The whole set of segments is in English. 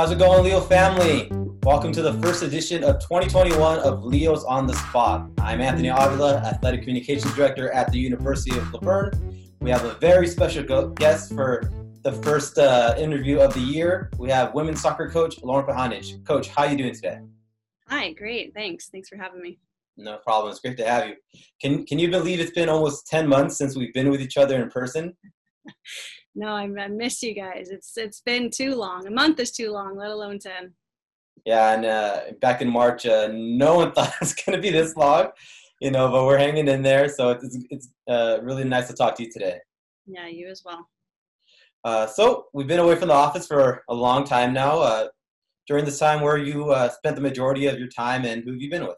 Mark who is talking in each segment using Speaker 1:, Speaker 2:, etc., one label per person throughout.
Speaker 1: How's it going, Leo family? Welcome to the first edition of 2021 of Leo's on the Spot. I'm Anthony Avila, Athletic Communications Director at the University of La Verne. We have a very special guest for the first uh, interview of the year. We have women's soccer coach Lauryn Pehanich. Coach, how are you doing today?
Speaker 2: Hi, great. Thanks. Thanks for having me.
Speaker 1: No problem. It's great to have you. Can Can you believe it's been almost 10 months since we've been with each other in person?
Speaker 2: no, I, I miss you guys. It's It's been too long. A month is too long, let alone 10.
Speaker 1: Yeah, and uh, back in March, uh, no one thought it was going to be this long, you know, but we're hanging in there. So it's, it's uh, really nice to talk to you today.
Speaker 2: Yeah, you as well.
Speaker 1: Uh, so we've been away from the office for a long time now. Uh, during this time, where you uh, spent the majority of your time, and who have you been with?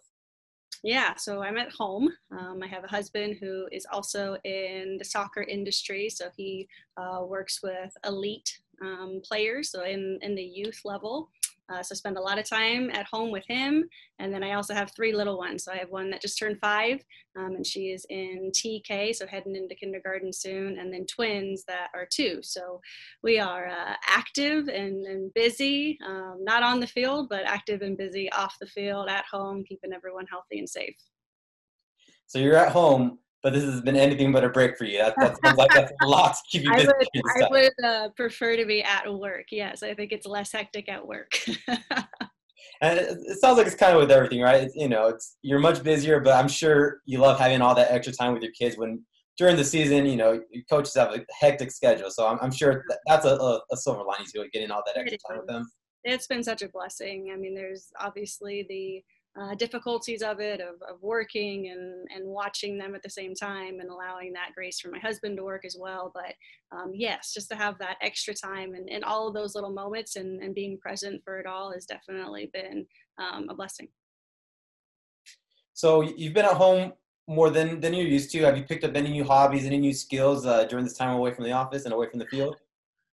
Speaker 2: Yeah, so I'm at home. Um, I have a husband who is also in the soccer industry, so he works with elite um, players, so in in the youth level. Uh, so spend a lot of time at home with him. And then I also have three little ones. So I have one that just turned five, um, and she is in TK, so heading into kindergarten soon, and then twins that are two. So we are uh, active and, and busy, um, not on the field, but active and busy off the field, at home, keeping everyone healthy and safe.
Speaker 1: So you're at home but this has been anything but a break for you. That, that sounds like that's a lot to keep you busy.
Speaker 2: I would, I would uh, prefer to be at work. Yes, I think it's less hectic at work.
Speaker 1: and it, it, sounds like it's kind of with everything, right? It's, you know, it's you're much busier, but I'm sure you love having all that extra time with your kids when during the season, you know, coaches have a hectic schedule. So I'm, I'm sure that that's a, a, a silver lining to it, getting all that extra time with them.
Speaker 2: It's been such a blessing. I mean, there's obviously the uh, difficulties of it, of, of working and, and watching them at the same time and allowing that grace for my husband to work as well. But um, yes, just to have that extra time and, and all of those little moments and, and being present for it all has definitely been um, a blessing.
Speaker 1: So you've been at home more than, than you're used to. Have you picked up any new hobbies, any new skills uh, during this time away from the office and away from the field?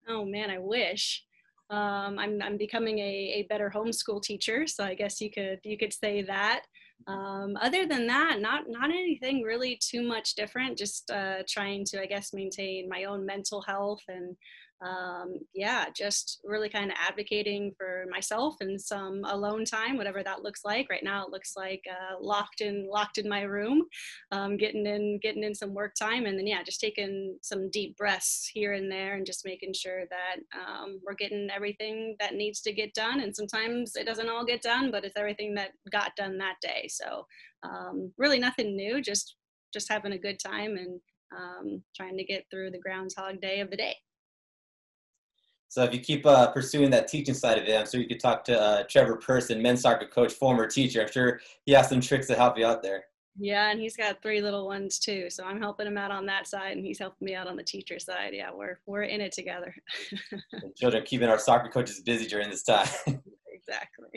Speaker 2: Oh man, I wish. Um, I'm, I'm becoming a, a better homeschool teacher, so I guess you could you could say that. Um, other than that, not not anything really too much different. Just uh, trying to, I guess, maintain my own mental health and um, yeah, just really kind of advocating for myself and some alone time, whatever that looks like. Right now, it looks like uh, locked in locked in my room, um, getting in getting in some work time, and then yeah, just taking some deep breaths here and there, and just making sure that um, we're getting everything that needs to get done. And sometimes it doesn't all get done, but it's everything that got done that day. So um, really, nothing new. Just just having a good time and um, trying to get through the groundhog day of the day.
Speaker 1: So if you keep uh, pursuing that teaching side of it, I'm sure you could talk to uh, Trevor Person, men's soccer coach, former teacher. I'm sure he has some tricks to help you out there.
Speaker 2: Yeah, and he's got three little ones too. So I'm helping him out on that side, and he's helping me out on the teacher side. Yeah, we're we're in it together.
Speaker 1: children keeping our soccer coaches busy during this time.
Speaker 2: exactly.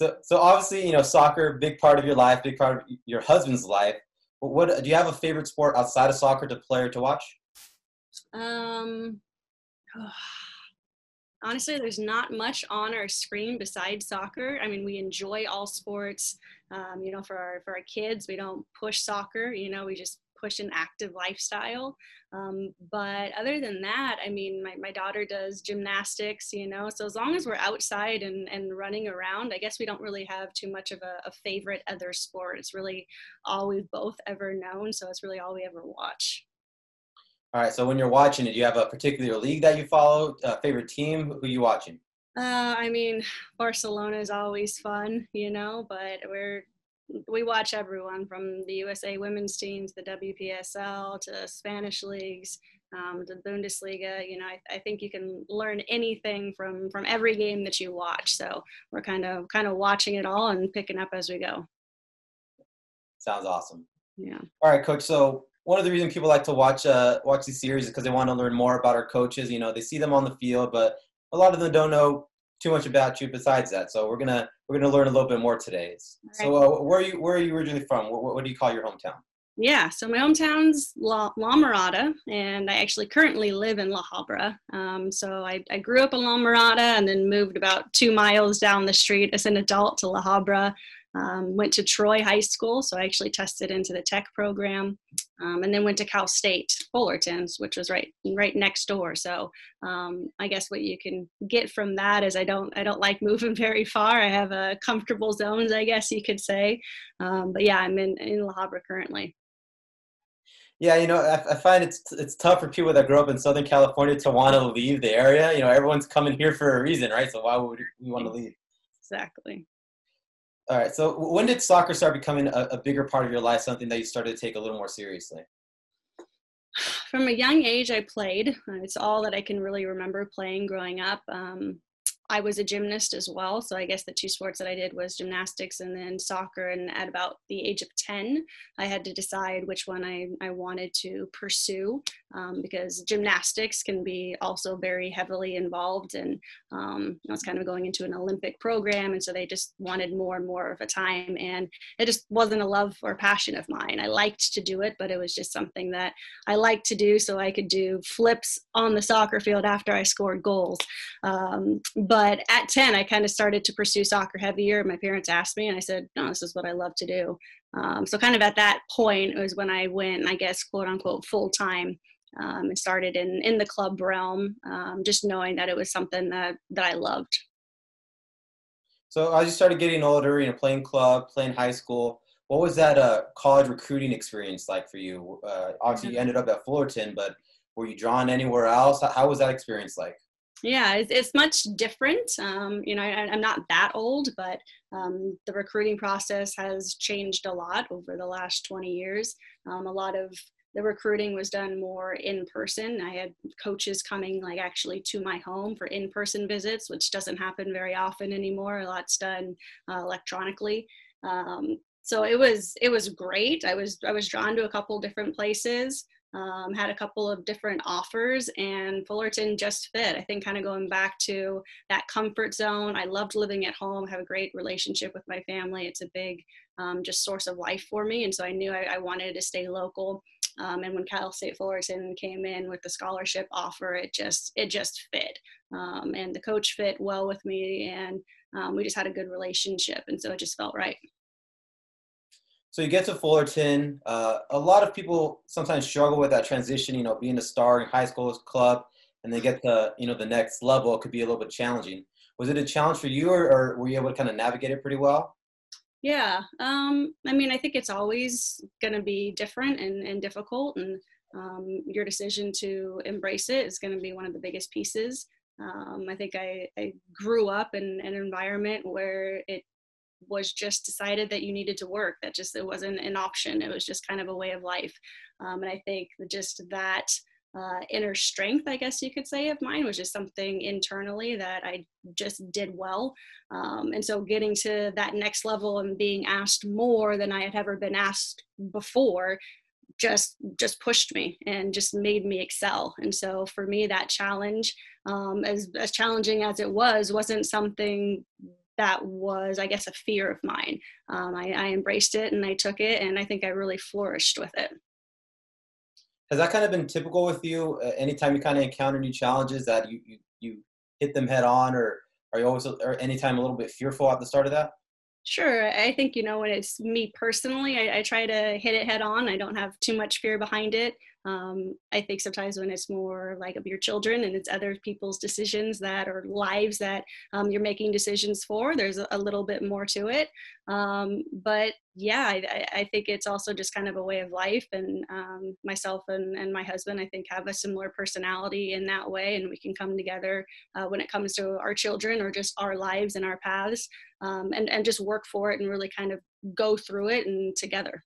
Speaker 1: So, so obviously, you know, soccer, big part of your life, big part of your husband's life. What do you have a favorite sport outside of soccer to play or to watch?
Speaker 2: Um. Oh honestly, there's not much on our screen besides soccer. I mean, we enjoy all sports. Um, you know, for our for our kids, we don't push soccer. You know, we just push an active lifestyle. Um, but other than that, I mean, my, my daughter does gymnastics, you know, so as long as we're outside and, and running around, I guess we don't really have too much of a, a favorite other sport. It's really all we've both ever known. So it's really all we ever watch.
Speaker 1: All right. So when you're watching it, do you have a particular league that you follow? A favorite team? Who are you watching?
Speaker 2: Uh, I mean, Barcelona is always fun, you know, but we're we watch everyone from the USA women's teams, the WPSL to Spanish leagues, um, the Bundesliga. You know, I, I, think you can learn anything from from every game that you watch. So we're kind of kind of watching it all and picking up as we go.
Speaker 1: Sounds awesome.
Speaker 2: Yeah.
Speaker 1: All right, coach. So one of the reasons people like to watch uh, watch these series is because they want to learn more about our coaches. You know, they see them on the field, but a lot of them don't know too much about you besides that. So we're gonna we're gonna learn a little bit more today. So uh, where are you where are you originally from? What, what do you call your hometown?
Speaker 2: Yeah, so my hometown's La, La Mirada, and I actually currently live in La Habra. Um, so I, I grew up in La Mirada and then moved about two miles down the street as an adult to La Habra. Um, went to Troy High School, so I actually tested into the tech program. um, and then went to Cal State Fullerton's, which was right right next door. So um, I guess what you can get from that is I don't I don't like moving very far. I have a comfortable zones, I guess you could say. Um, but yeah, I'm in in La Habra currently.
Speaker 1: Yeah, you know, I, I, find it's it's tough for people that grow up in Southern California to want to leave the area. You know, everyone's coming here for a reason, right? So why would we want to leave?
Speaker 2: Exactly.
Speaker 1: All right. So when did soccer start becoming a, a bigger part of your life? Something that you started to take a little more seriously?
Speaker 2: From a young age, I played. It's all that I can really remember playing growing up. Um, I was a gymnast as well. So I guess the two sports that I did was gymnastics and then soccer. And at about the age of 10, I had to decide which one I, I wanted to pursue um, because gymnastics can be also very heavily involved. And um, I was kind of going into an Olympic program. And so they just wanted more and more of a time. And it just wasn't a love or passion of mine. I liked to do it, but it was just something that I liked to do so I could do flips on the soccer field after I scored goals. Um, but but at 10 i kind of started to pursue soccer heavier my parents asked me and i said no this is what i love to do um, so kind of at that point it was when i went i guess quote unquote full time um, and started in in the club realm um, just knowing that it was something that that i loved
Speaker 1: so as you started getting older you know playing club playing high school what was that uh, college recruiting experience like for you uh, obviously you ended up at fullerton but were you drawn anywhere else how was that experience like
Speaker 2: yeah, it's, it's much different. Um, you know, I, am not that old, but um, the recruiting process has changed a lot over the last 20 years. Um, a lot of the recruiting was done more in person. I had coaches coming like actually to my home for in-person visits, which doesn't happen very often anymore. A lot's done uh, electronically. Um, so it was it was great. I was I was drawn to a couple different places um, had a couple of different offers and fullerton just fit i think kind of going back to that comfort zone i loved living at home have a great relationship with my family it's a big um, just source of life for me and so i knew i, I wanted to stay local um, and when cal state fullerton came in with the scholarship offer it just it just fit um, and the coach fit well with me and um, we just had a good relationship and so it just felt right
Speaker 1: so you get to Fullerton. Uh, a lot of people sometimes struggle with that transition. You know, being a star in high school club, and then get to you know the next level it could be a little bit challenging. Was it a challenge for you, or, or were you able to kind of navigate it pretty well?
Speaker 2: Yeah, um, I mean, I think it's always going to be different and, and difficult, and um, your decision to embrace it is going to be one of the biggest pieces. Um, I think I, I, grew up in an environment where it was just decided that you needed to work that just it wasn't an option it was just kind of a way of life um, and i think just that uh, inner strength i guess you could say of mine was just something internally that i just did well um, and so getting to that next level and being asked more than i had ever been asked before just just pushed me and just made me excel and so for me that challenge um, as as challenging as it was wasn't something that was, I guess, a fear of mine. Um, I, I embraced it and I took it, and I think I really flourished with it.
Speaker 1: Has that kind of been typical with you? Uh, anytime you kind of encounter new challenges, that you you, you hit them head on, or are you always, or anytime a little bit fearful at the start of that?
Speaker 2: Sure. I think, you know, when it's me personally, I, I, try to hit it head on. I don't have too much fear behind it. Um, I think sometimes when it's more like of your children and it's other people's decisions that or lives that um, you're making decisions for, there's a, little bit more to it. Um, but yeah, I, I, think it's also just kind of a way of life. And um, myself and, and my husband, I think, have a similar personality in that way. And we can come together uh, when it comes to our children or just our lives and our paths um, and, and just work for it and really kind of go through it and together.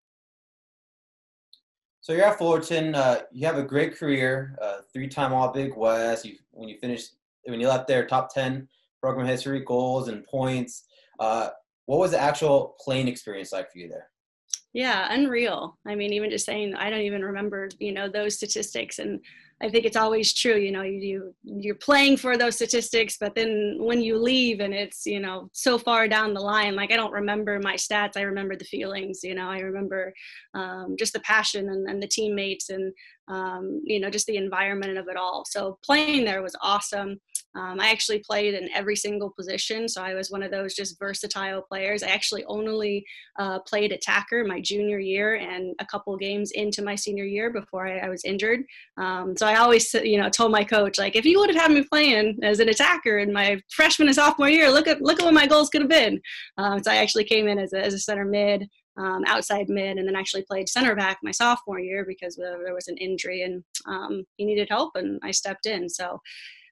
Speaker 1: So you're at Fullerton. Uh, you have a great career, uh, three-time All Big West. You, when you finished, when you left there, top ten program history, goals and points. Uh, what was the actual playing experience like for you there?
Speaker 2: Yeah, unreal. I mean, even just saying, I don't even remember, you know, those statistics. And I think it's always true. You know, you you're playing for those statistics, but then when you leave and it's you know so far down the line, like I don't remember my stats. I remember the feelings. You know, I remember um, just the passion and, and the teammates and um, you know just the environment of it all. So playing there was awesome. Um, I actually played in every single position, so I was one of those just versatile players. I actually only uh, played attacker my junior year and a couple games into my senior year before I, I was injured. Um, so I always, you know, told my coach like, if you would have had me playing as an attacker in my freshman and sophomore year, look at look at what my goals could have been. Um, so I actually came in as a, as a center mid. Um, outside mid and then actually played center back my sophomore year because there was an injury and um, he needed help and I stepped in. So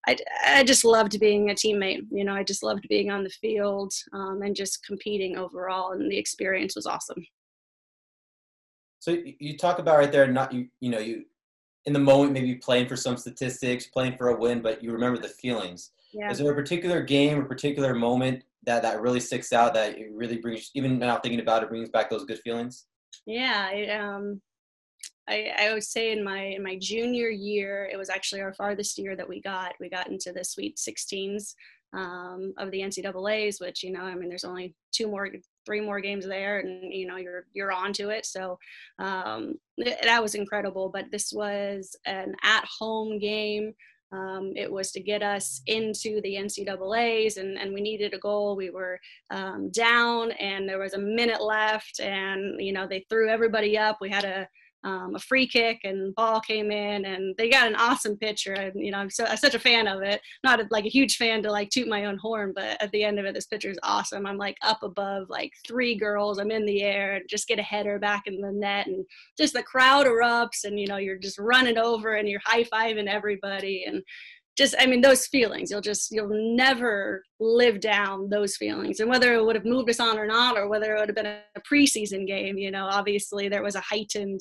Speaker 2: I, I just loved being a teammate. You know, I just loved being on the field um, and just competing overall, and the experience was awesome.
Speaker 1: So you talk about right there, not you, you know, you in the moment maybe playing for some statistics, playing for a win, but you remember the feelings. Yeah. Is there a particular game or particular moment that that really sticks out that it really brings, even now thinking about it, brings back those good feelings?
Speaker 2: Yeah, it, um, I, I would say in my in my junior year, it was actually our farthest year that we got. We got into the Sweet 16s um, of the NCAA's, which you know, I mean, there's only two more, three more games there, and you know, you're you're on to it. So um, that was incredible. But this was an at-home game. Um, it was to get us into the NCAA's, and, and we needed a goal. We were um, down, and there was a minute left, and you know they threw everybody up. We had a um, a free kick and ball came in and they got an awesome picture and you know I'm, so, I'm such a fan of it. Not a, like a huge fan to like toot my own horn but at the end of it this picture is awesome. I'm like up above like three girls. I'm in the air and just get a header back in the net and just the crowd erupts and you know you're just running over and you're high-fiving everybody. And just i mean those feelings you'll just you'll never live down those feelings. And whether it would have moved us on or not or whether it would have been a preseason game you know obviously there was a heightened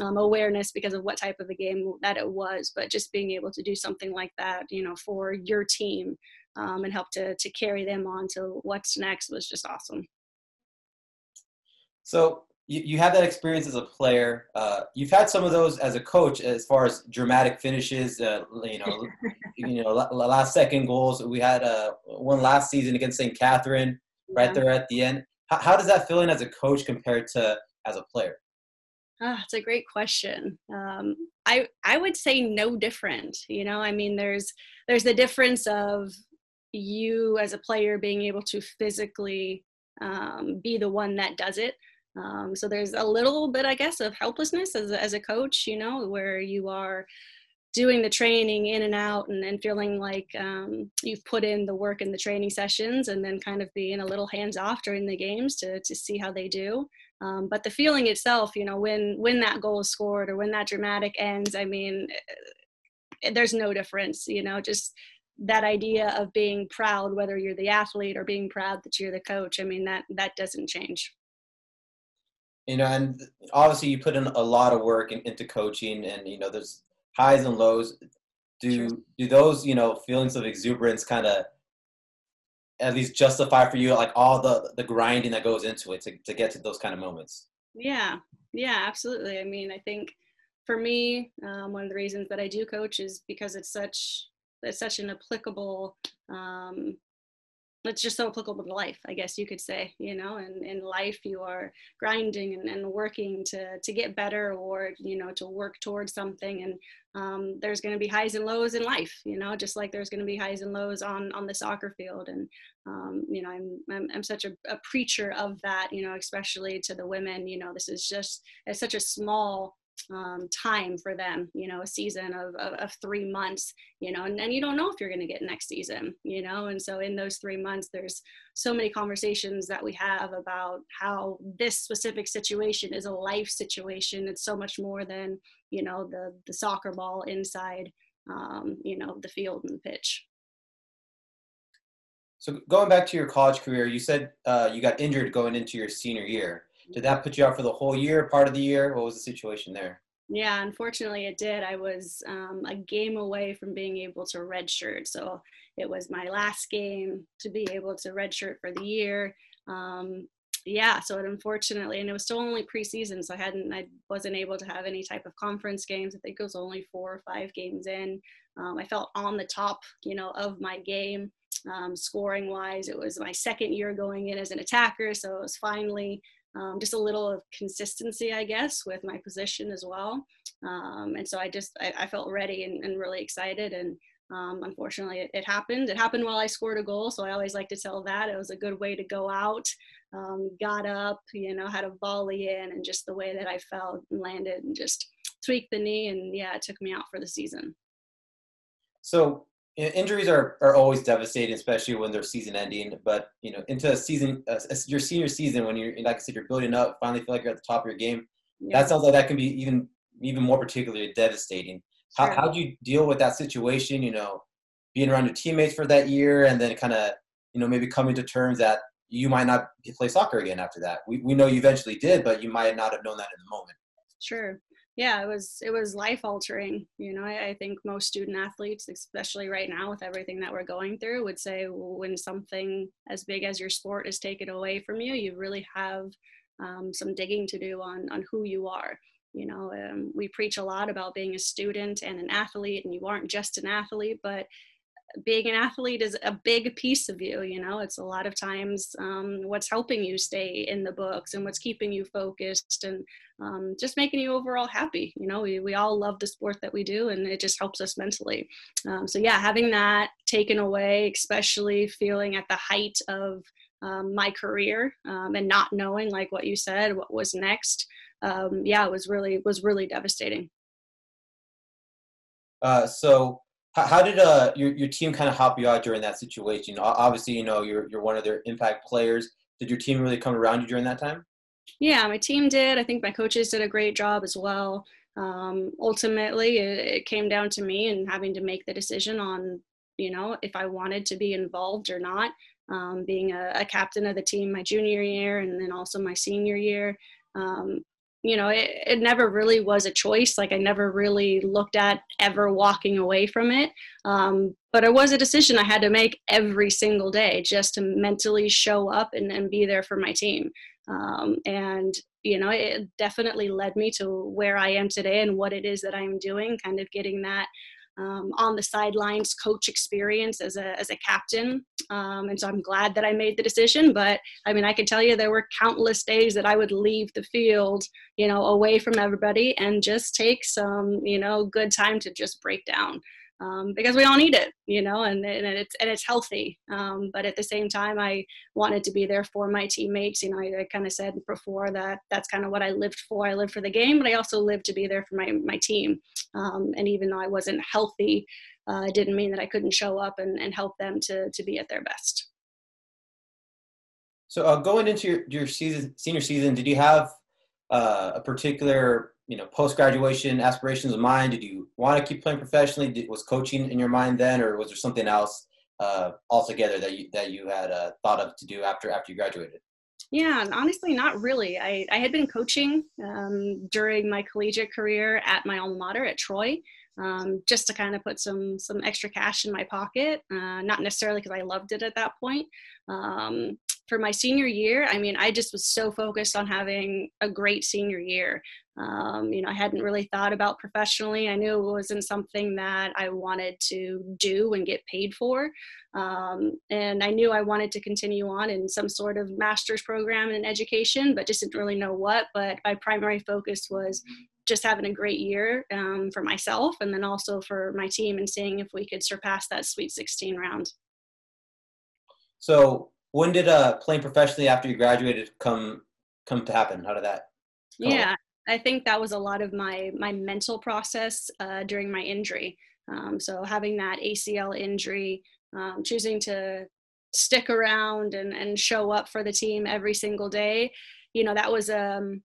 Speaker 2: um, awareness because of what type of a game that it was. But just being able to do something like that you know for your team um, and help to to carry them on to what's next was just awesome.
Speaker 1: So you, you have that experience as a player. Uh, you've had some of those as a coach, as far as dramatic finishes. Uh, you know, you know, last second goals. We had uh, one last season against St. Katherine, right yeah. there at the end. How, how does that feeling as a coach compared to as a player?
Speaker 2: Ah, it's a great question. Um, I I would say no different. You know, I mean, there's there's the difference of you as a player being able to physically um, be the one that does it um, so there's a little bit, I guess, of helplessness as a, as a coach, you know, where you are doing the training in and out and, and feeling like um, you've put in the work in the training sessions and then kind of being a little hands off during the games to, to see how they do. Um, but the feeling itself, you know, when when that goal is scored or when that dramatic ends, I mean, eh, there's no difference, you know, just that idea of being proud, whether you're the athlete or being proud that you're the coach. I mean, that that doesn't change
Speaker 1: you know, and obviously you put in a lot of work in, into coaching, and you know, there's highs and lows. Do sure. do those you know feelings of exuberance kind of at least justify for you like all the the grinding that goes into it to to get to those kind of moments?
Speaker 2: Yeah, yeah, absolutely. I mean, I think for me, um, one of the reasons that I do coach is because it's such it's such an applicable um, it's just so applicable to life i guess you could say you know and in life you are grinding and, and working to to get better or you know to work towards something and um, there's going to be highs and lows in life you know just like there's going to be highs and lows on on the soccer field. And um, you know I'm, I'm i'm such a, a preacher of that you know especially to the women you know this is just it's such a small um, time for them, you know, a season of, of, of three months, you know, and, and you don't know if you're going to get next season, you know, and so in those three months, there's so many conversations that we have about how this specific situation is a life situation. It's so much more than, you know, the, the soccer ball inside, um, you know, the field and the pitch.
Speaker 1: So going back to your college career, you said uh, you got injured going into your senior year. Did that put you out for the whole year, part of the year? What was the situation there?
Speaker 2: Yeah, unfortunately, it did. I was um, a game away from being able to redshirt. So it was my last game to be able to redshirt for the year. Um, yeah, so it unfortunately, and it was still only preseason, so I hadn't, I wasn't able to have any type of conference games. I think it was only four or five games in. Um, I felt on the top, you know, of my game, um, scoring wise. It was my second year going in as an attacker, so it was finally um, just a little of consistency, I guess, with my position as well. Um, and so I just, I, I felt ready and, and, really excited. And um, unfortunately, it, it, happened. It happened while I scored a goal, so I always like to tell that it was a good way to go out. Um, got up, you know, had a volley in, and just the way that I felt and landed, and just tweaked the knee, and yeah, it took me out for the season.
Speaker 1: So injuries are, are always devastating, especially when they're season ending. But you know, into a season, uh, your senior season, when you're like I said, you're building up, finally feel like you're at the top of your game. Yeah. That sounds like that can be even even more particularly devastating. How how do you deal with that situation? You know, being around your teammates for that year, and then kind of you know maybe coming to terms that you might not play soccer again after that. We we know you eventually did, but you might not have known that in the moment.
Speaker 2: Sure yeah it was it was life altering you know I, I, think most student athletes especially right now with everything that we're going through would say when something as big as your sport is taken away from you you really have um, some digging to do on on who you are. You know um, we preach a lot about being a student and an athlete and you aren't just an athlete but being an athlete is a big piece of you you know? It's a lot of times um, what's helping you stay in the books and what's keeping you focused and um, just making you overall happy you know? We, we all love the sport that we do and it just helps us mentally. Um, so yeah having that taken away especially feeling at the height of um, my career um, and not knowing like what you said what was next um, yeah it was really was really devastating.
Speaker 1: Uh, so how, did uh, your, your team kind of help you out during that situation? Obviously, you know, you're, you're one of their impact players. Did your team really come around you during that time?
Speaker 2: Yeah, my team did. I think my coaches did a great job as well. Um, ultimately, it, it came down to me and having to make the decision on, you know, if I wanted to be involved or not. Um, being a, a, captain of the team my junior year and then also my senior year, um, you know it, it never really was a choice. Like i never really looked at ever walking away from it. Um, but it was a decision i had to make every single day just to mentally show up and, and be there for my team. Um, and you know it definitely led me to where i am today and what it is that i'm doing kind of getting that um, on the sidelines coach experience as a, as a captain. Um, and so I'm glad that I made the decision. But I mean, I can tell you there were countless days that I would leave the field, you know, away from everybody and just take some, you know, good time to just break down um, because we all need it, you know, and, and it's and it's healthy. Um, but at the same time, I wanted to be there for my teammates. You know, I, I kind of said before that that's kind of what I lived for. I lived for the game, but I also lived to be there for my my team. Um, and even though I wasn't healthy, uh, it didn't mean that I couldn't show up and, and help them to to be at their best.
Speaker 1: So uh, going into your, your season, senior season, did you have uh, a particular you know post graduation aspirations in mind? Did you want to keep playing professionally? Did, was coaching in your mind then, or was there something else uh, altogether that you that you had uh, thought of to do after after you graduated?
Speaker 2: Yeah, honestly, not really. I, I had been coaching um, during my collegiate career at my alma mater at Troy, um, just to kind of put some some extra cash in my pocket. Uh, not necessarily because I loved it at that point. Um, for my senior year, I mean, I just was so focused on having a great senior year. Um, you know, I hadn't really thought about professionally. I knew it wasn't something that I wanted to do and get paid for. Um, and I knew I wanted to continue on in some sort of master's program in education, but just didn't really know what. But my primary focus was just having a great year um, for myself and then also for my team and seeing if we could surpass that Sweet 16 round.
Speaker 1: So, when did uh, playing professionally after you graduated come come to happen? How did that?
Speaker 2: Yeah, I think that was a lot of my my mental process uh, during my injury. Um, so having that ACL injury, um, choosing to stick around and and show up for the team every single day, you know, that was um,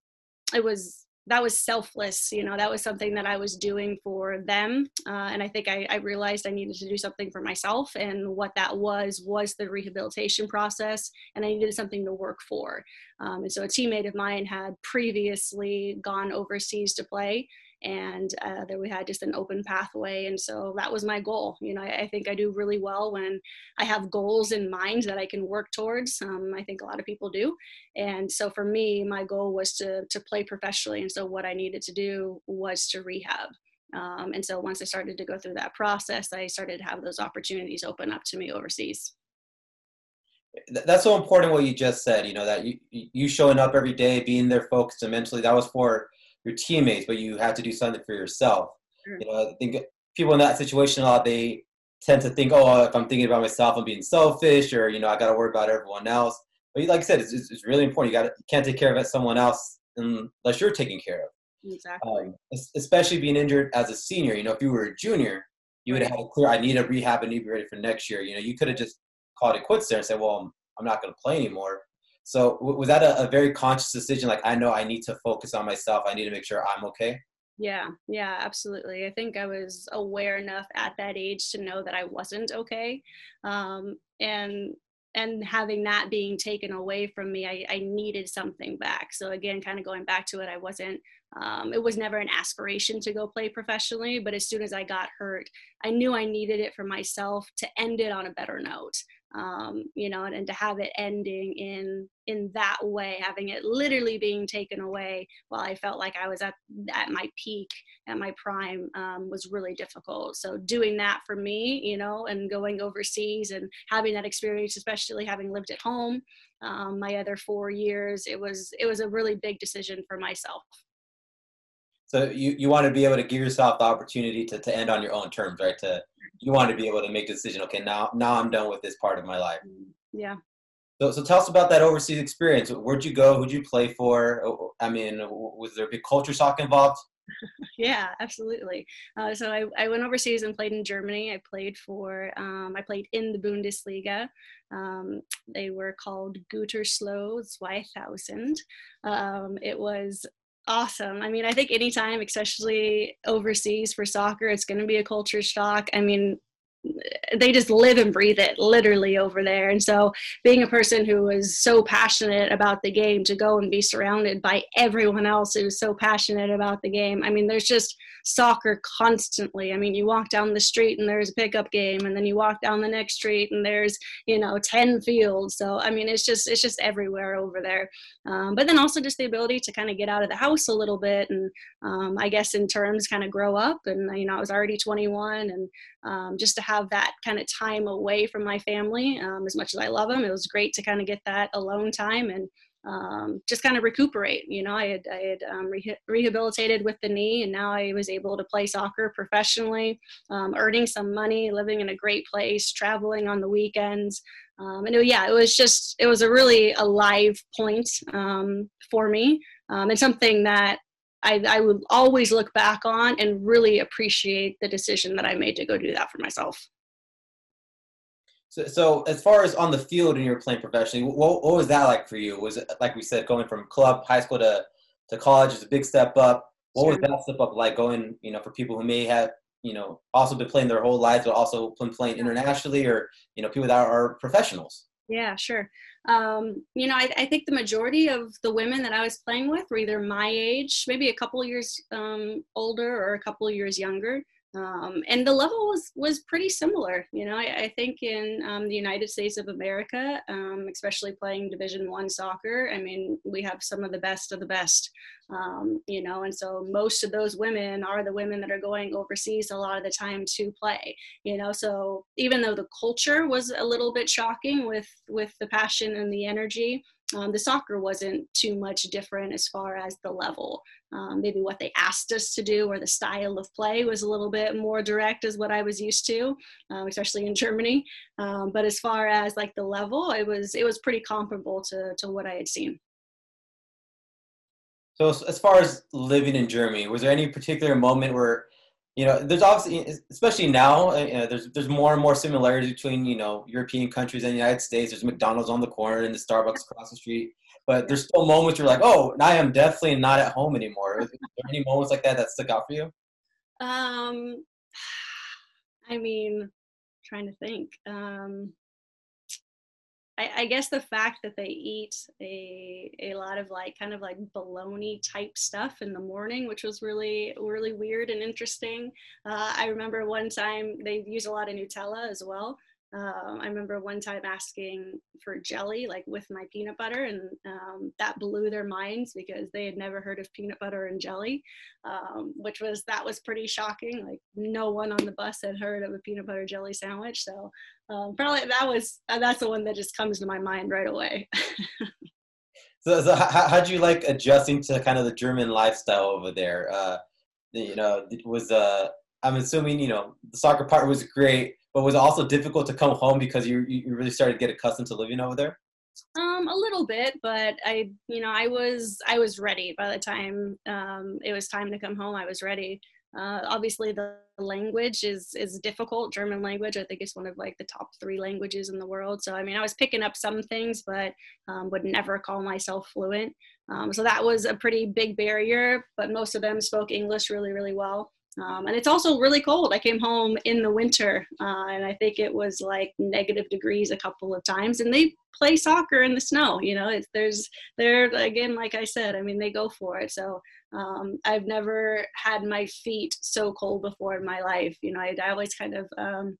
Speaker 2: it was that was selfless you know that was something that i was doing for them uh, and i think I, I, realized i needed to do something for myself and what that was was the rehabilitation process and i needed something to work for. Um, and so a teammate of mine had previously gone overseas to play and uh, that we had just an open pathway. And so that was my goal. You know, I, I, think I do really well when I have goals in mind that I can work towards. Um, I think a lot of people do. And so for me, my goal was to to play professionally. And so what I needed to do was to rehab. Um, and so once I started to go through that process, I started to have those opportunities open up to me overseas.
Speaker 1: That's so important what you just said. You know that you you showing up every day, being there focused and mentally. That was for your teammates, but you have to do something for yourself. You know, I think people in that situation a lot they tend to think, oh, if I'm thinking about myself, I'm being selfish, or you know, I got to worry about everyone else. But like I said, it's, it's really important. You got you can't take care of someone else unless you're taken care of.
Speaker 2: Exactly. Um,
Speaker 1: especially being injured as a senior. You know, if you were a junior, you would have had a clear. I need a rehab and need to be ready for next year. You know, you could have just called it quits there and said, well, I'm, I'm not going to play anymore. So was that a, a, very conscious decision? Like, I know I need to focus on myself. I need to make sure I'm okay.
Speaker 2: Yeah, yeah, absolutely. I think I was aware enough at that age to know that I wasn't okay. Um, and and having that being taken away from me, I, I needed something back. So again, kind of going back to it, I wasn't um, it was never an aspiration to go play professionally, but as soon as I got hurt, I knew I needed it for myself to end it on a better note. Um, you know, and, and, to have it ending in in that way, having it literally being taken away while I felt like I was at at my peak, at my prime, um, was really difficult. So doing that for me, you know, and going overseas and having that experience, especially having lived at home, um, my other four years, it was it was a really big decision for myself.
Speaker 1: So you, you want to be able to give yourself the opportunity to, to end on your own terms, right? To you want to be able to make a decision. Okay, now now I'm done with this part of my life.
Speaker 2: Yeah.
Speaker 1: So, so tell us about that overseas experience. Where'd you go? Who'd you play for? I mean, was there a big culture shock involved?
Speaker 2: yeah, absolutely. Uh, so I, I went overseas and played in Germany. I played for, um, I played in the Bundesliga. Um, they were called Gütersloh 2000. Um, it was awesome. I mean, I think anytime, especially overseas for soccer, it's going to be a culture shock. I mean, they just live and breathe it literally over there. And so, being a person who is so passionate about the game to go and be surrounded by everyone else who's so passionate about the game, I mean, there's just soccer constantly. I mean, you walk down the street and there's a pickup game, and then you walk down the next street and there's, you know, 10 fields. So, I mean, it's just, it's just everywhere over there. Um, but then also just the ability to kind of get out of the house a little bit and um, I guess in terms kind of grow up. And, you know, I was already 21 and um, just to have that kind of time away from my family um, as much as I love them, it was great to kind of get that alone time and um, just kind of recuperate. You know, I had, I had um, re- rehabilitated with the knee, and now I was able to play soccer professionally, um, earning some money, living in a great place, traveling on the weekends. Um, and it, yeah, it was just, it was a really alive point um, for me, um, and something that I, I would always look back on and really appreciate the decision that I made to go do that for myself.
Speaker 1: So, so as far as on the field and you're playing professionally, what, what was that like for you? Was it like we said, going from club, high school to to college is a big step up. What sure. was that step up like going? You know, for people who may have you know also been playing their whole lives, but also been playing internationally, or you know, people that are professionals.
Speaker 2: Yeah, sure. Um, you know, I, I, think the majority of the women that I was playing with were either my age, maybe a couple years um, older, or a couple years younger um, and the level was was pretty similar you know i, I think in um, the united states of america um, especially playing division one soccer i mean we have some of the best of the best um, you know and so most of those women are the women that are going overseas a lot of the time to play you know so even though the culture was a little bit shocking with with the passion and the energy um, the soccer wasn't too much different as far as the level. Um, maybe what they asked us to do or the style of play was a little bit more direct as what I was used to, um, especially in Germany. Um, but as far as like the level, it was it was pretty comparable to to what I had seen.
Speaker 1: So as far as living in Germany, was there any particular moment where you know, there's obviously, especially now, uh, you know, there's there's more and more similarities between you know European countries and the United States. There's McDonald's on the corner and the Starbucks across the street, but there's still moments you're like, oh, I am definitely not at home anymore. Is there any moments like that that stuck out for you?
Speaker 2: Um, I mean, trying to think. Um, I, I, guess the fact that they eat a a lot of like kind of like bologna type stuff in the morning, which was really really weird and interesting. Uh, I remember one time they use a lot of Nutella as well. Um, I remember one time asking for jelly, like with my peanut butter, and um, that blew their minds because they had never heard of peanut butter and jelly, um, which was that was pretty shocking. Like no one on the bus had heard of a peanut butter jelly sandwich, so um, probably that was uh, that's the one that just comes to my mind right away.
Speaker 1: so, so how how'd you like adjusting to kind of the German lifestyle over there? Uh, you know, it was uh, I'm assuming you know the soccer part was great but was also difficult to come home because you you really started to get accustomed to living over there?
Speaker 2: Um, a little bit, but I, you know, I was I was ready by the time um, it was time to come home. I was ready. Uh, obviously, the language is is difficult. German language, I think, is one of like the top three languages in the world. So, I mean, I was picking up some things, but um, would never call myself fluent. Um, so that was a pretty big barrier. But most of them spoke English really, really well. Um, and it's also really cold. I came home in the winter, uh, and I think it was like negative degrees a couple of times. And they play soccer in the snow. You know, it's, there's there again, like I said. I mean, they go for it. So um, I've never had my feet so cold before in my life. You know, I, I always kind of um,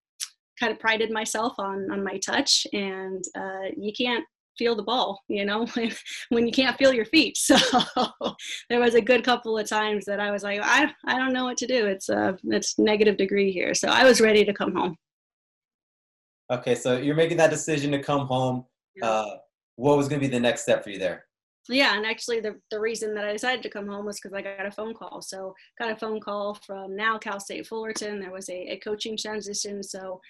Speaker 2: kind of prided myself on on my touch, and uh, you can't feel the ball, you know, when, when you can't feel your feet. So there was a good couple of times that I was like, I, I don't know what to do. It's uh, it's negative degree here. So I was ready to come home.
Speaker 1: Okay. So you're making that decision to come home. Yeah. Uh, what was going to be the next step for you there?
Speaker 2: Yeah, and actually the, the reason that I decided to come home was because I got a phone call. So got a phone call from now Cal State Fullerton. There was a, a coaching transition. So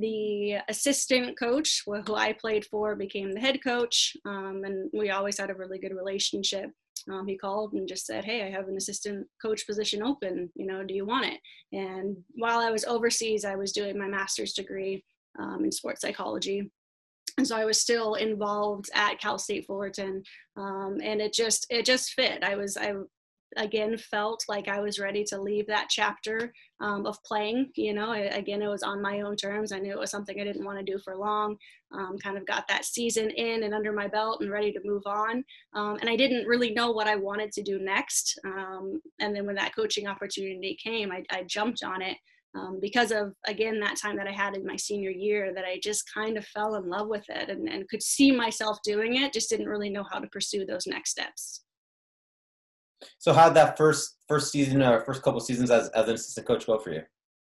Speaker 2: the assistant coach who I played for became the head coach, um, and we always had a really good relationship. Um, he called and just said, "Hey, I have an assistant coach position open. You know, do you want it?" And while I was overseas, I was doing my master's degree um, in sports psychology, and so I was still involved at Cal State Fullerton, um, and it just it just fit. I was I again felt like I was ready to leave that chapter um, of playing. You know, I, again, it was on my own terms. I knew it was something I didn't want to do for long. Um, kind of got that season in and under my belt and ready to move on. Um, and I didn't really know what I wanted to do next. Um, and then when that coaching opportunity came, I, I jumped on it. Um, because of again that time that I had in my senior year that I just kind of fell in love with it and, and could see myself doing it just didn't really know how to pursue those next steps.
Speaker 1: So how did that first first season or first couple seasons as, as an assistant coach go for you?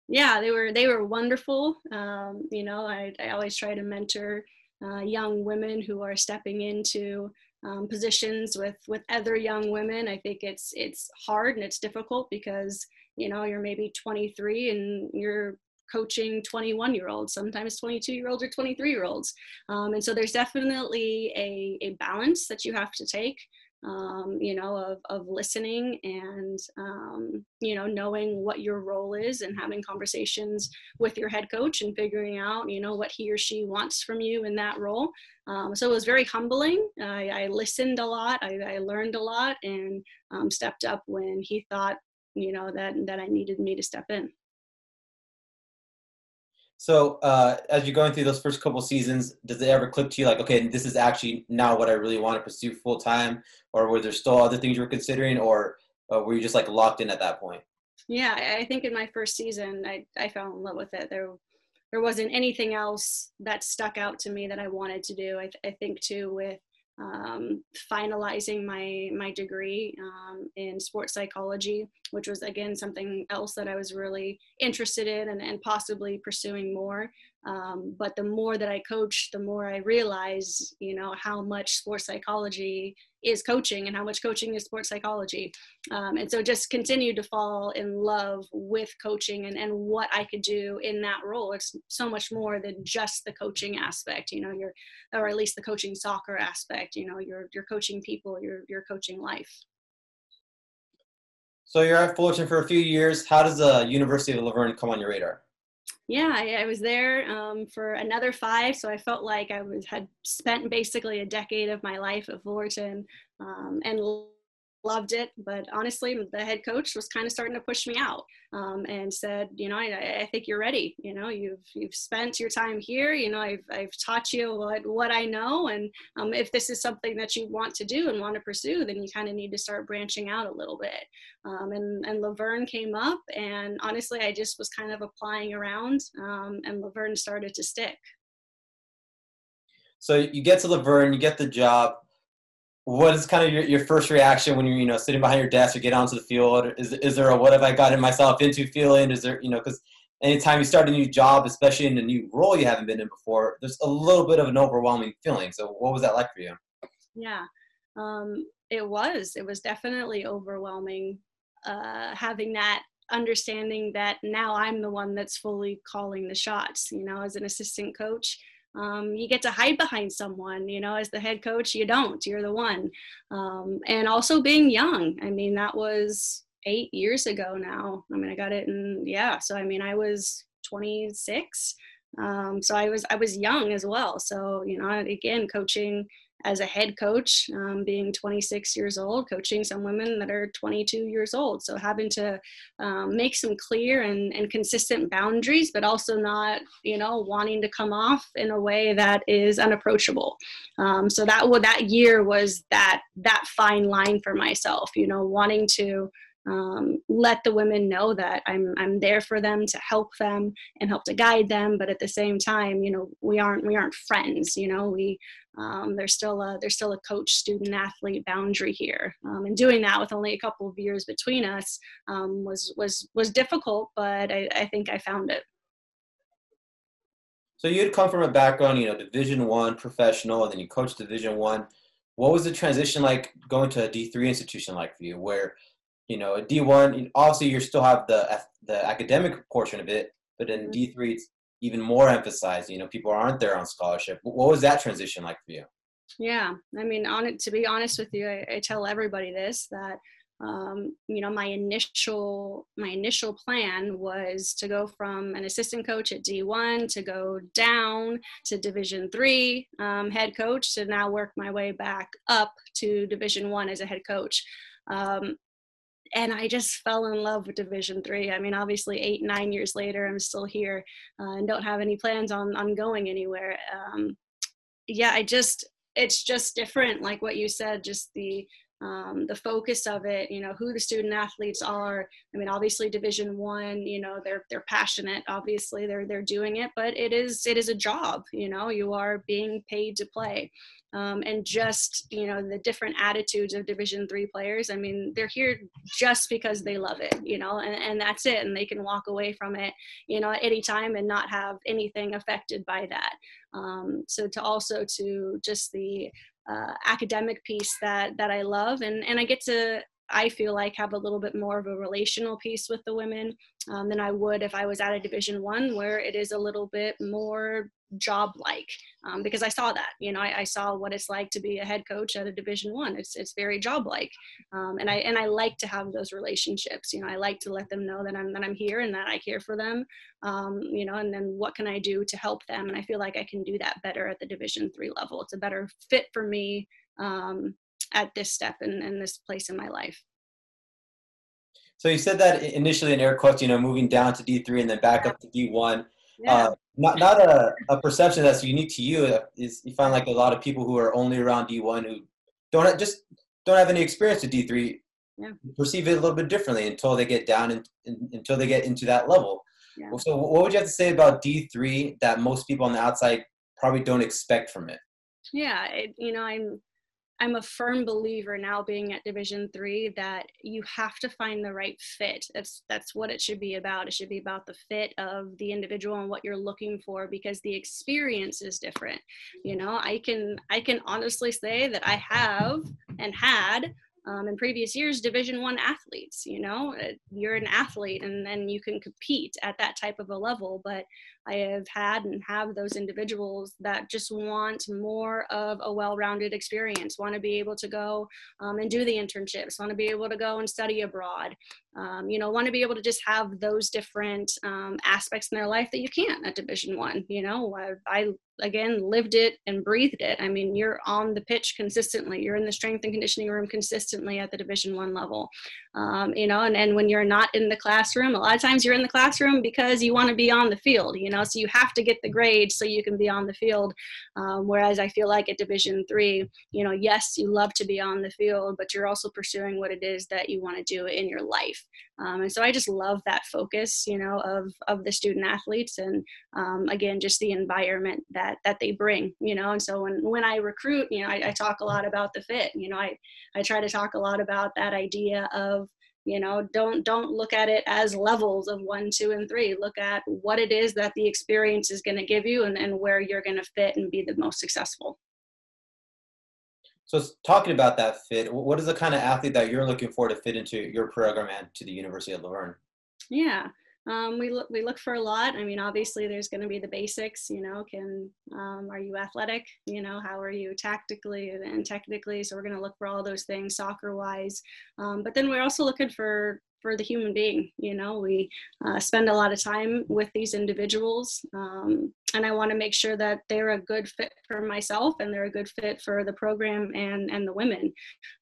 Speaker 2: Yeah, they were they were wonderful. Um, you know, I, I always try to mentor uh, young women who are stepping into um, positions with with other young women. I think it's it's hard and it's difficult because you know you're maybe 23 and you're coaching 21 year olds sometimes 22 year olds or 23 year olds um, and so there's definitely a, a balance that you have to take um, you know, of, of listening and, um, you know, knowing what your role is and having conversations with your head coach and figuring out, you know, what he or she wants from you in that role. Um, so it was very humbling. I, I listened a lot, I, I, learned a lot, and um, stepped up when he thought, you know, that, that I needed me to step in.
Speaker 1: So uh, as you're going through those first couple seasons, does it ever click to you like, okay, this is actually now what I really want to pursue full time, or were there still other things you were considering, or uh, were you just like locked in at that point?
Speaker 2: Yeah, I think in my first season, I I fell in love with it. There there wasn't anything else that stuck out to me that I wanted to do. I, I think too with um, finalizing my my degree um, in sports psychology, which was again something else that I was really interested in and, and possibly pursuing more. Um, but the more that I coach, the more I realize, you know, how much sports psychology is coaching and how much coaching is sports psychology. Um, and so just continue to fall in love with coaching and, and what I could do in that role. It's so much more than just the coaching aspect, you know, you're, or at least the coaching soccer aspect, you know, you're, you're coaching people, you're, you're coaching life.
Speaker 1: So you're at Fullerton for a few years. How does the University of La Verne come on your radar?
Speaker 2: Yeah, I, I was there um, for another five, so I felt like I was had spent basically a decade of my life at Fullerton, um, and loved it. But honestly, the head coach was kind of starting to push me out um, and said, you know, I, I, think you're ready. You know, you've you've spent your time here. You know, I've I've taught you what what I know, and um, if this is something that you want to do and want to pursue, then you kind of need to start branching out a little bit. Um, and and La Verne came up, and honestly, I just was kind of applying around, um, and La Verne started to stick.
Speaker 1: So you get to La Verne, you get the job what is kind of your, your first reaction when you're you know sitting behind your desk or get onto the field? Is, is there a what have i gotten myself into feeling? Is there you know because anytime you start a new job especially in a new role you haven't been in before there's a little bit of an overwhelming feeling. So what was that like for you?
Speaker 2: Yeah um, it was. It was definitely overwhelming uh, having that understanding that now i'm the one that's fully calling the shots you know as an assistant coach um, you get to hide behind someone you know as the head coach you don't you're the one. Um, and also being young i mean that was eight years ago now. I mean i got it and yeah so i mean i was 26 um, so i was i was young as well. So you know again coaching as a head coach, um, being 26 years old, coaching some women that are 22 years old. So having to um, make some clear and, and consistent boundaries, but also not, you know, wanting to come off in a way that is unapproachable. Um, so that that year was that that fine line for myself, you know, wanting to um, let the women know that I'm I'm there for them to help them and help to guide them. But at the same time, you know, we aren't we aren't friends. You know, we um, there's still a there's still a coach student athlete boundary here. Um, and doing that with only a couple of years between us um, was was was difficult, but I, I think I found it.
Speaker 1: So you had come from a background, you know, Division One professional, and then you coached Division One. What was the transition like going to a D three institution like for you, where you know, a D1, obviously you still have the the academic portion of it, but in mm-hmm. D3 it's even more emphasized. You know, people aren't there on scholarship. What was that transition like for you?
Speaker 2: Yeah, I mean, on it to be honest with you, I, I tell everybody this that um, you know my initial my initial plan was to go from an assistant coach at D1 to go down to Division three um, head coach to now work my way back up to Division one as a head coach. Um, and I just fell in love with Division Three. I mean, obviously, eight nine years later, I'm still here uh, and don't have any plans on on going anywhere. Um, yeah, I just it's just different, like what you said, just the um, the focus of it you know who the student athletes are. I mean obviously division one you know they're they're passionate obviously they're they're doing it but it is it is a job you know you are being paid to play. Um, and just you know the different attitudes of division three players i mean they're here just because they love it you know and, and that's it and they can walk away from it you know at any time and not have anything affected by that. Um, so to also to just the uh, academic piece that that I love, and and I get to I feel like have a little bit more of a relational piece with the women um, than I would if I was at a Division One, where it is a little bit more job like um, because I saw that you know I, I, saw what it's like to be a head coach at a division one. It's it's very job like um, and I and I like to have those relationships you know I like to let them know that I'm that I'm here and that I care for them um, you know and then what can I do to help them? And I feel like I can do that better at the division three level. It's a better fit for me um, at this step in, in this place in my life
Speaker 1: so you said that initially in air quotes you know moving down to D3 and then back up to D1 yeah. Uh, not not a, a perception that's unique to you is you find like a lot of people who are only around D1 who don't have, just don't have any experience with D3 yeah. perceive it a little bit differently until they get down and until they get into that level. Yeah. So what would you have to say about D3 that most people on the outside probably don't expect from it?
Speaker 2: Yeah, it, you know, I'm I'm a firm believer now being at Division Three that you have to find the right fit. That's that's what it should be about. It should be about the fit of the individual and what you're looking for because the experience is different. You know, I can I can honestly say that I have and had um, in previous years division one athletes you know you're an athlete and then you can compete at that type of a level but i have had and have those individuals that just want more of a well-rounded experience want to be able to go um, and do the internships want to be able to go and study abroad um, you know want to be able to just have those different um, aspects in their life that you can't at division one you know? I, I again lived it and breathed it. I mean you're on the pitch consistently. You're in the strength and conditioning room consistently at the division one level um, you know and, and when you're not in the classroom a lot of times you're in the classroom because you want to be on the field you know so you have to get the grade so you can be on the field. Um, whereas i feel like at division three you know yes you love to be on the field but you're also pursuing what it is that you want to do in your life. Um, and so i just love that focus you know of of the student athletes and um, again just the environment that that they bring you know. And so when when i recruit you know I, I talk a lot about the fit you know i i try to talk a lot about that idea of you know don't don't look at it as levels of one two and three. Look at what it is that the experience is going to give you and, and where you're going to fit and be the most successful.
Speaker 1: So talking about that fit what is the kind of athlete that you're looking for to fit into your program and to the university of La Verne
Speaker 2: yeah um, we look we look for a lot. I mean, obviously, there's going to be the basics. You know, can um, are you athletic? You know, how are you tactically and technically? So we're going to look for all those things soccer wise. Um, but then we're also looking for for the human being. You know, we uh, spend a lot of time with these individuals, um, and I want to make sure that they're a good fit for myself and they're a good fit for the program and and the women.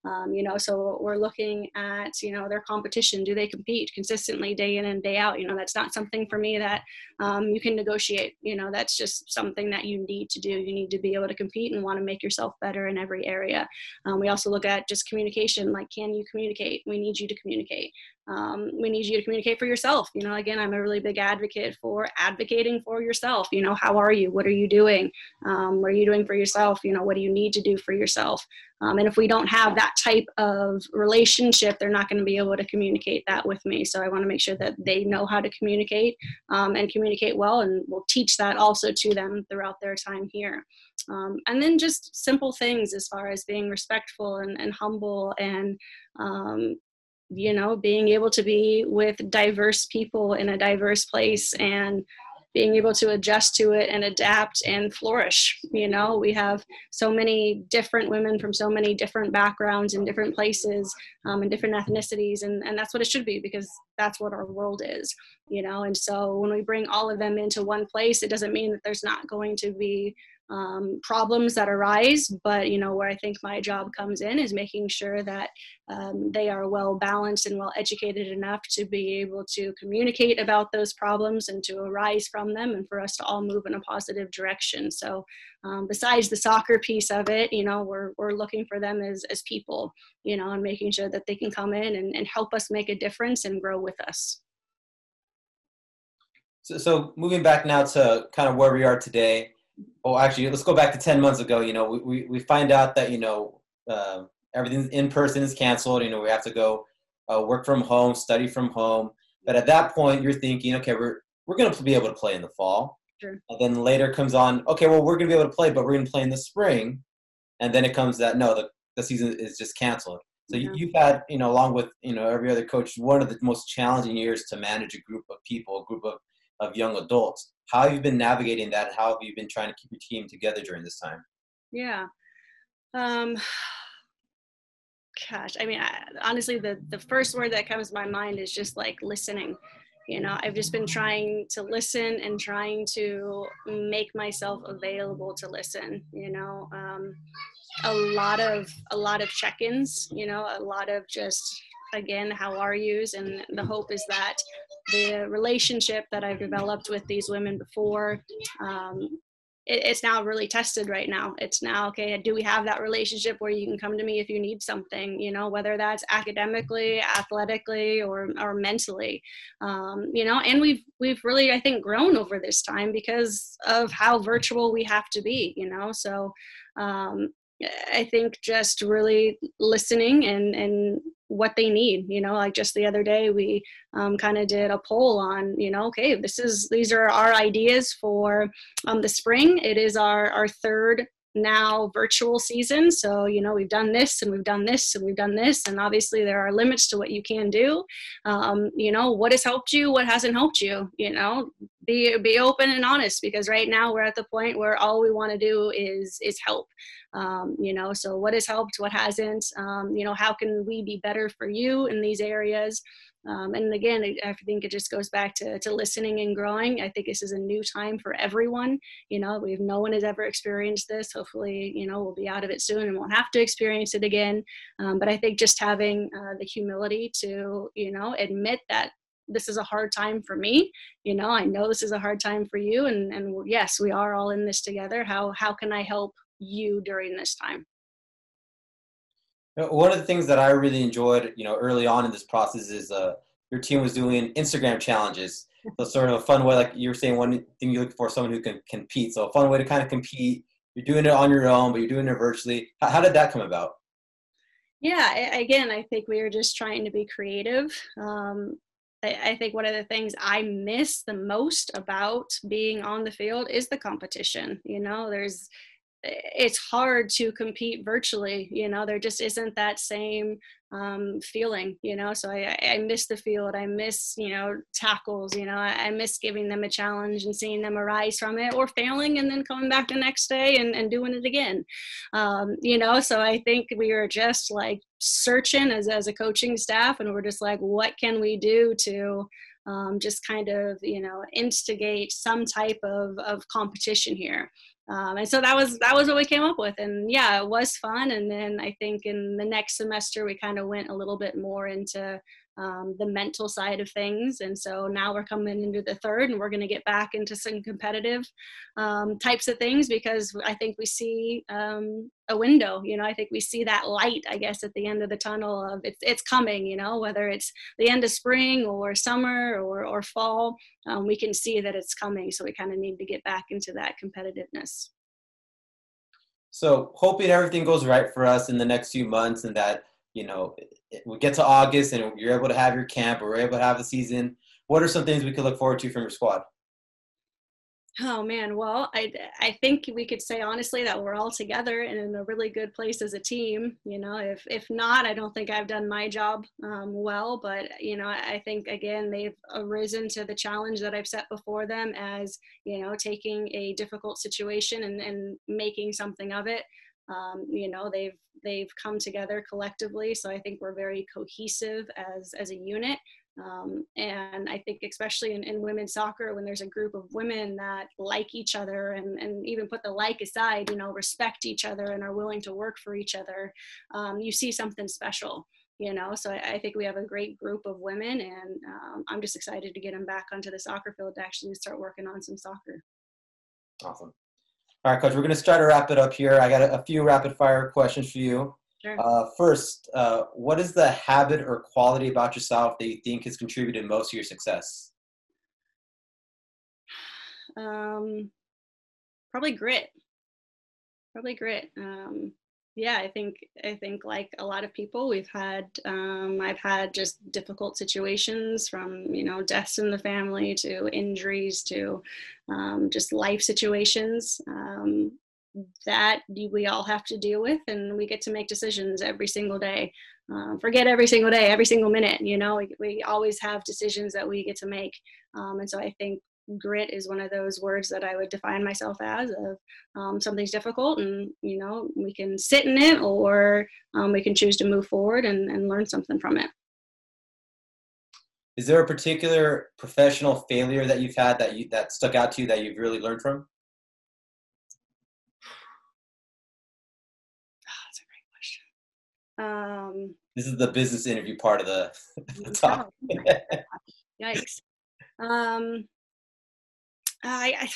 Speaker 2: Um, you know, so we're looking at you know their competition. Do they compete consistently day in and day out? You know, that's not something for me that um, you can negotiate. You know, that's just something that you need to do. You need to be able to compete and want to make yourself better in every area. Um, we also look at just communication. Like, can you communicate? We need you to communicate um, we need you to communicate for yourself. You know again i'm a really big advocate for advocating for yourself. You know how are you? What are you doing? Um, what are you doing for yourself? You know what do you need to do for yourself? Um, and if we don't have that type of relationship they're not going to be able to communicate that with me. So i want to make sure that they know how to communicate um, and communicate well and we'll teach that also to them throughout their time here. Um, and then just simple things as far as being respectful and, and humble and um, you know being able to be with diverse people in a diverse place and being able to adjust to it and adapt and flourish you know? We have so many different women from so many different backgrounds and different places um, and different ethnicities and, and that's what it should be because that's what our world is you know? And so when we bring all of them into one place it doesn't mean that there's not going to be um, problems that arise but you know where i think my job comes in is making sure that um, they are well balanced and well educated enough to be able to communicate about those problems and to arise from them and for us to all move in a positive direction. So um, besides the soccer piece of it you know we're, we're looking for them as, as people you know and making sure that they can come in and, and help us make a difference and grow with us.
Speaker 1: So, so moving back now to kind of where we are today oh, actually, let's go back to 10 months ago. You know, we, we, we find out that, you know, uh, everything in person is canceled. You know, we have to go uh, work from home, study from home. But at that point, you're thinking, okay, we're, we're going to be able to play in the fall. Sure. And then later comes on, okay, well, we're going to be able to play, but we're going to play in the spring. And then it comes that, no, the, the season is just canceled. So yeah. you've had, you know, along with, you know, every other coach, one of the most challenging years to manage a group of people, a group of, of young adults how have you been navigating that? How have you been trying to keep your team together during this time?
Speaker 2: Yeah. Um, gosh, I mean, I, honestly, the, the first word that comes to my mind is just like listening. You know, I've just been trying to listen and trying to make myself available to listen. You know, um, a lot of a lot of check-ins. You know, a lot of just again, how are yous, and the hope is that the relationship that I've developed with these women before, um, it, it's now really tested right now. It's now, okay, do we have that relationship where you can come to me if you need something, you know, whether that's academically, athletically, or, or mentally, um, you know, and we've, we've really, I think, grown over this time because of how virtual we have to be, you know, so um, I think just really listening and and what they need. You know, like just the other day we um, kind of did a poll on you know okay this is these are our ideas for um, the spring. It is our our third now virtual season. So, you know, we've done this and we've done this and we've done this. And obviously, there are limits to what you can do. Um, you know, what has helped you, what hasn't helped you, you know, be, be open and honest because right now we're at the point where all we want to do is, is help. Um, you know, so what has helped, what hasn't, um, you know, how can we be better for you in these areas? Um, and again, I think it just goes back to, to listening and growing. I think this is a new time for everyone. You know, we've no one has ever experienced this. Hopefully, you know, we'll be out of it soon and won't have to experience it again. Um, but I think just having uh, the humility to, you know, admit that this is a hard time for me you know i know this is a hard time for you and and yes we are all in this together how how can i help you during this time?
Speaker 1: One of the things that i really enjoyed you know early on in this process is uh your team was doing instagram challenges. So sort of a fun way like you were saying one thing you look for someone who can compete. So a fun way to kind of compete. You're doing it on your own but you're doing it virtually. How, how did that come about?
Speaker 2: Yeah again i think we were just trying to be creative. Um, I, think one of the things I miss the most about being on the field is the competition. You know, there's it's hard to compete virtually you know there just isn't that same um, feeling you know so I, I miss the field i miss you know tackles you know I, I, miss giving them a challenge and seeing them arise from it or failing and then coming back the next day and, and doing it again. Um, you know so i think we are just like searching as, as a coaching staff and we're just like what can we do to um, just kind of you know instigate some type of, of competition here um, and so that was that was what we came up with. And yeah it was fun. And then i think in the next semester we kind of went a little bit more into um, the mental side of things. And so now we're coming into the third and we're going to get back into some competitive um, types of things because I think we see um, a window, you know, I think we see that light, I guess, at the end of the tunnel of it's, it's coming, you know, whether it's the end of spring or summer or, or fall, um, we can see that it's coming. So we kind of need to get back into that competitiveness.
Speaker 1: So hoping everything goes right for us in the next few months and that you know, we get to August and you're able to have your camp or we're able to have the season. What are some things we could look forward to from your squad?
Speaker 2: Oh man, well, I I think we could say honestly that we're all together and in a really good place as a team. You know, if if not, I don't think I've done my job um, well. But you know, I think again they've arisen to the challenge that I've set before them as you know taking a difficult situation and and making something of it um, you know they've they've come together collectively so i think we're very cohesive as as a unit. Um, and i think especially in, in women's soccer when there's a group of women that like each other and, and even put the like aside you know respect each other and are willing to work for each other um, you see something special you know? So I, I, think we have a great group of women and um, i'm just excited to get them back onto the soccer field to actually start working on some soccer.
Speaker 1: Awesome all right, Coach, we're going to start to wrap it up here. I got a, a few rapid fire questions for you. Sure. Uh, first, uh, what is the habit or quality about yourself that you think has contributed most to your success?
Speaker 2: Um, probably grit. Probably grit. Um, yeah i think i think like a lot of people we've had um, i've had just difficult situations from you know deaths in the family to injuries to um, just life situations um, that we all have to deal with and we get to make decisions every single day. Uh, forget every single day every single minute you know we, we always have decisions that we get to make. Um, and so i think grit is one of those words that I would define myself as of um, something's difficult and you know we can sit in it or um, we can choose to move forward and, and learn something from it.
Speaker 1: Is there a particular professional failure that you've had that you that stuck out to you that you've really learned from?
Speaker 2: Oh, that's a great question. Um,
Speaker 1: this is the business interview part of the, the talk.
Speaker 2: Yikes. Um, I, I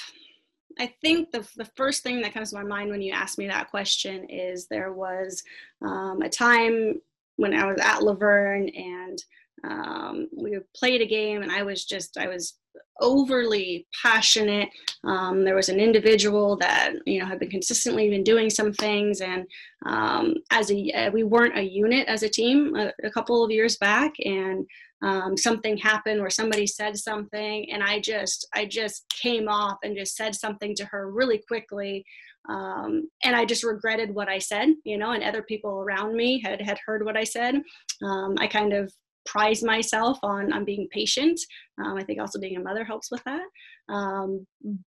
Speaker 2: I think the, the first thing that comes to my mind when you ask me that question is there was um, a time when I was at La Verne and um, we played a game and I was just, I was overly passionate. Um, there was an individual that, you know, had been consistently been doing some things and um, as a, uh, we weren't a unit as a team a, a couple of years back and um, something happened where somebody said something and i just i just came off and just said something to her really quickly um, and i just regretted what i said you know and other people around me had had heard what i said um, i kind of prize myself on on being patient. Um, I think also being a mother helps with that. Um,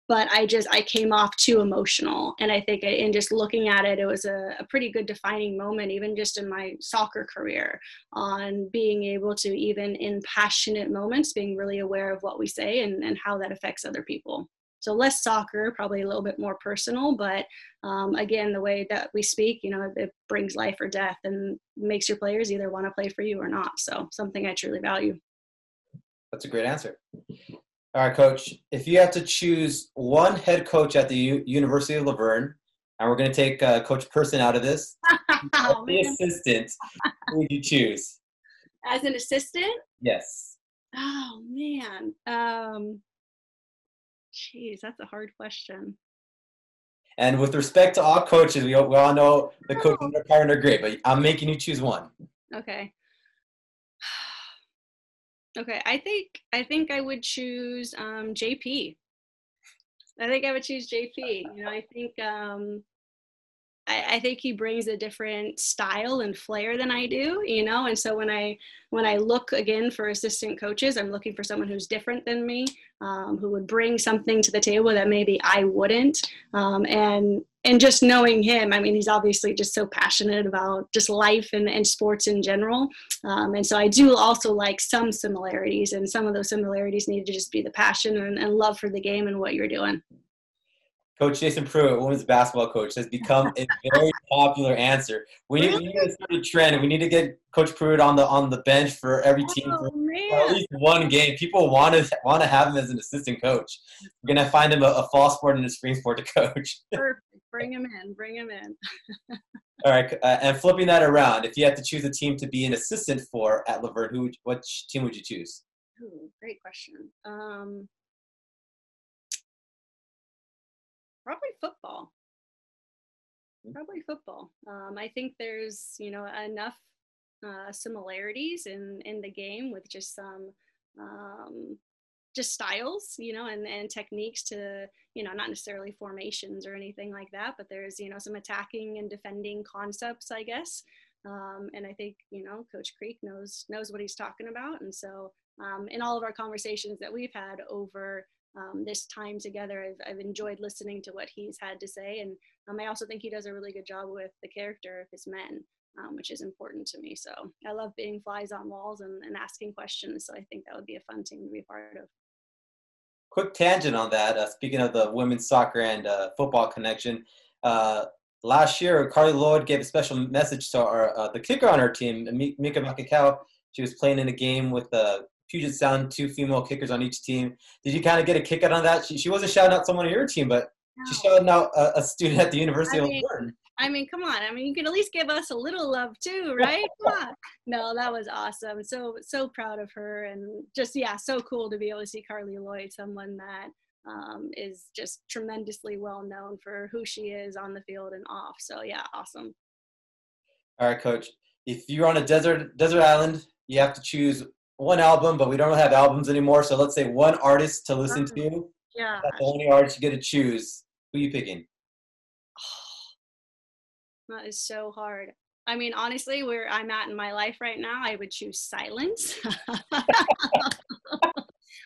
Speaker 2: but I just I came off too emotional, and I think in just looking at it, it was a, a pretty good defining moment, even just in my soccer career, on being able to even in passionate moments, being really aware of what we say and and how that affects other people. So less soccer, probably a little bit more personal, but um, again, the way that we speak, you know, it brings life or death and makes your players either want to play for you or not. So something I truly value.
Speaker 1: That's a great answer. All right, coach. If you have to choose one head coach at the U- University of La Verne, and we're going to take uh, Coach Person out of this, oh, the assistant, who would you choose?
Speaker 2: As an assistant?
Speaker 1: Yes.
Speaker 2: Oh man. Um, Jeez, that's a hard question.
Speaker 1: And with respect to all coaches, we all, we all know the coaches in the department are great, but I'm making you choose one.
Speaker 2: Okay. Okay, I think I think I would choose um, JP. I think I would choose JP. You know, I think um, I, I, think he brings a different style and flair than I do, you know. And so when I when I look again for assistant coaches, I'm looking for someone who's different than me, um, who would bring something to the table that maybe I wouldn't. Um, and and just knowing him, I mean, he's obviously just so passionate about just life and, and sports in general. Um, and so I do also like some similarities, and some of those similarities need to just be the passion and, and love for the game and what you're doing.
Speaker 1: Coach Jason Pruitt, women's basketball coach, has become a very popular answer. We need, we need to start a trend. We need to get Coach Pruitt on the on the bench for every team oh, for, at least one game. People want to want to have him as an assistant coach. We're gonna find him a, a fall sport and a spring sport to coach.
Speaker 2: Perfect. Bring him in. Bring him in.
Speaker 1: All right, uh, and flipping that around, if you had to choose a team to be an assistant for at La Verne, who would, what team would you choose?
Speaker 2: Ooh, great question. Um, probably football. Hmm. Probably football. Um, I think there's you know enough uh, similarities in in the game with just some um, just styles, you know, and and techniques to you know not necessarily formations or anything like that, but there's you know some attacking and defending concepts, I guess. Um, and I think you know Coach Krich knows knows what he's talking about, and so um, in all of our conversations that we've had over um, this time together. I've, I've enjoyed listening to what he's had to say. And um, I also think he does a really good job with the character of his men, um, which is important to me. So I love being flies on walls and, and, asking questions. So I think that would be a fun team to be a part of.
Speaker 1: Quick tangent on that. Uh, speaking of the women's soccer and uh, football connection, uh, last year Carli Lloyd gave a special message to our uh, the kicker on our team, Mika Makakau. She was playing in a game with the Puget Sound, two female kickers on each team. Did you kind of get a kick out on that? She, she wasn't shouting out someone on your team, but no. she's shouting out a, a, student at the University I mean, of Auburn.
Speaker 2: I mean, come on. I mean, you can at least give us a little love too, right? No, that was awesome. So so proud of her, and just yeah, so cool to be able to see Carli Lloyd, someone that um, is just tremendously well known for who she is on the field and off. So yeah, awesome.
Speaker 1: All right, coach. If you're on a desert desert island, you have to choose one album, but we don't have albums anymore. So let's say one artist to listen to. Mm-hmm.
Speaker 2: Yeah.
Speaker 1: That's the only artist you get to choose. Who are you picking?
Speaker 2: Oh, that is so hard. I mean, honestly, where I'm at in my life right now, I would choose silence.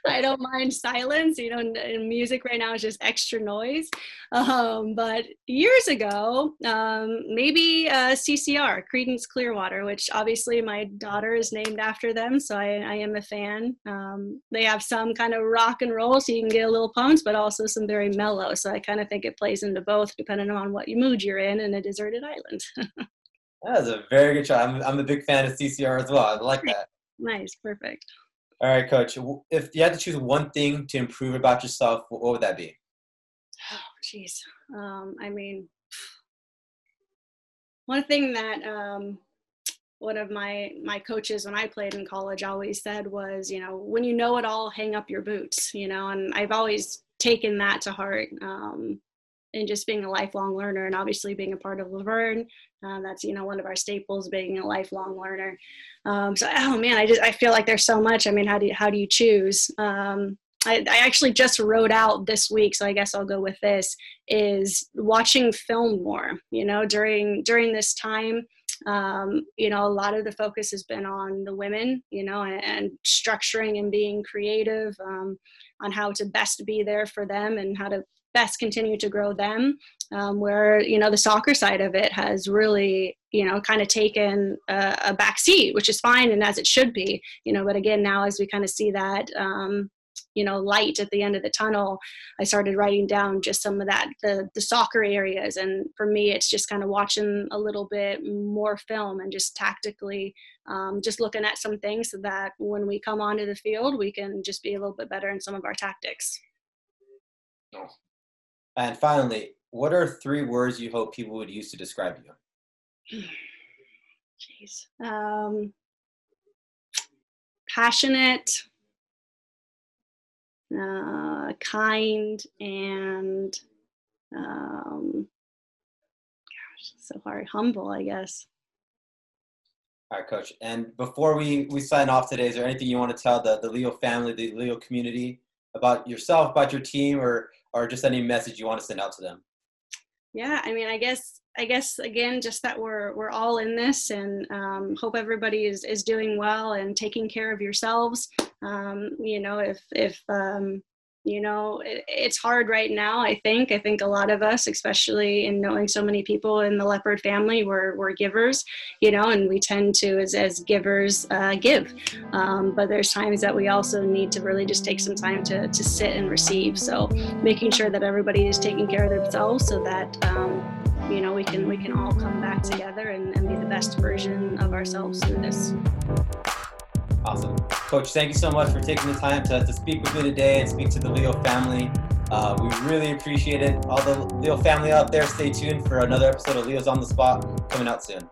Speaker 2: I don't mind silence. You know, music right now is just extra noise. Um, but years ago, um, maybe uh, CCR, Creedence Clearwater, which obviously my daughter is named after them, so I, I am a fan. Um, they have some kind of rock and roll, so you can get a little pumped, but also some very mellow. So I kind of think it plays into both, depending on what mood you're in in a deserted island.
Speaker 1: That's a very good shot. I'm, I'm a big fan of CCR as well. I like that.
Speaker 2: Nice, perfect.
Speaker 1: All right, coach. If you had to choose one thing to improve about yourself, what would that be?
Speaker 2: Oh, jeez. Um, I mean, one thing that um, one of my my coaches when I played in college always said was, you know, when you know it all, hang up your boots. You know, and I've always taken that to heart. Um, and just being a lifelong learner, and obviously being a part of La Verne, uh, that's you know one of our staples, being a lifelong learner. Um, so oh man, I just I feel like there's so much. I mean, how do you, how do you choose? Um, I, I actually just wrote out this week, so I guess I'll go with this. Is watching film more. You know, during during this time, um, you know, a lot of the focus has been on the women, you know, and, and structuring and being creative um, on how to best be there for them and how to best continue to grow them. Um, where you know the soccer side of it has really you know kind of taken a, a back seat, which is fine and as it should be. You know, but again now as we kind of see that um, you know light at the end of the tunnel i started writing down just some of that the the soccer areas and for me it's just kind of watching a little bit more film and just tactically um, just looking at some things so that when we come onto the field we can just be a little bit better in some of our tactics
Speaker 1: and finally what are three words you hope people would use to describe you
Speaker 2: jeez um, passionate uh, kind and um, gosh, so hard, humble, I guess.
Speaker 1: All right, coach. And before we, we sign off today, is there anything you want to tell the, the Leo family, the Leo community about yourself, about your team, or, or just any message you want to send out to them?
Speaker 2: Yeah, I mean, I guess I guess again, just that we're we're all in this, and um, hope everybody is is doing well and taking care of yourselves. Um, you know, if if um, you know it, it's hard right now i think. I think a lot of us especially in knowing so many people in the leopard family we're, we're givers you know and we tend to as, as givers uh, give. Um, but there's times that we also need to really just take some time to, to sit and receive. So making sure that everybody is taking care of themselves so that um, you know we can we can all come back together and, and be the best version of ourselves through this
Speaker 1: Awesome. Coach, thank you so much for taking the time to, to speak with me today and speak to the Leo family. Uh, we really appreciate it. All the Leo family out there, stay tuned for another episode of Leo's on the Spot coming out soon.